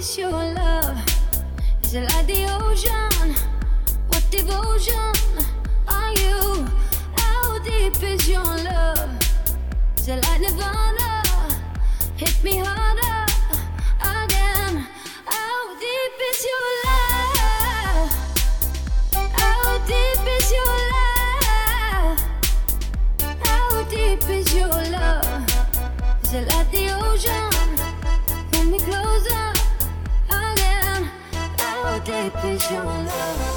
is your love? Is it like the ocean? What devotion are you? How deep is your love? Is it like Nirvana? Hit me harder again. How deep is your love? How deep is your love? How deep is your love? Is it like the ocean? deep is your love?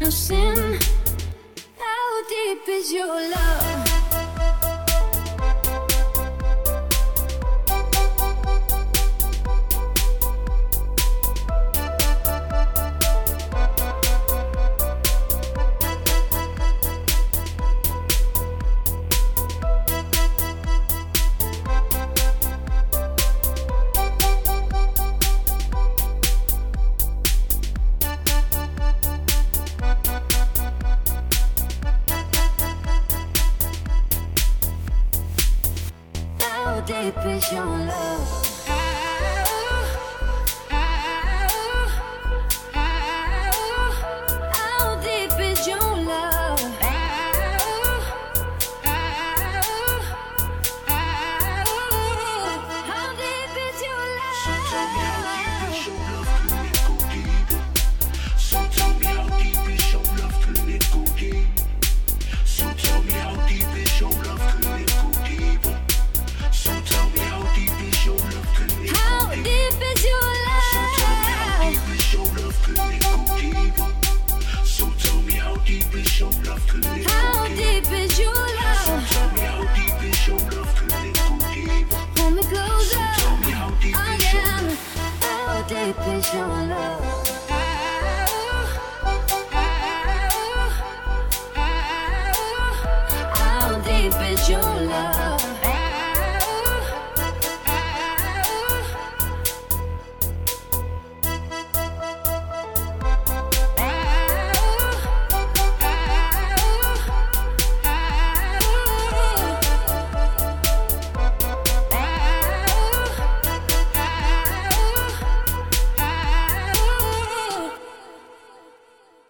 no sin. How deep is your love? deep is your love? Cause you're love. How deep is your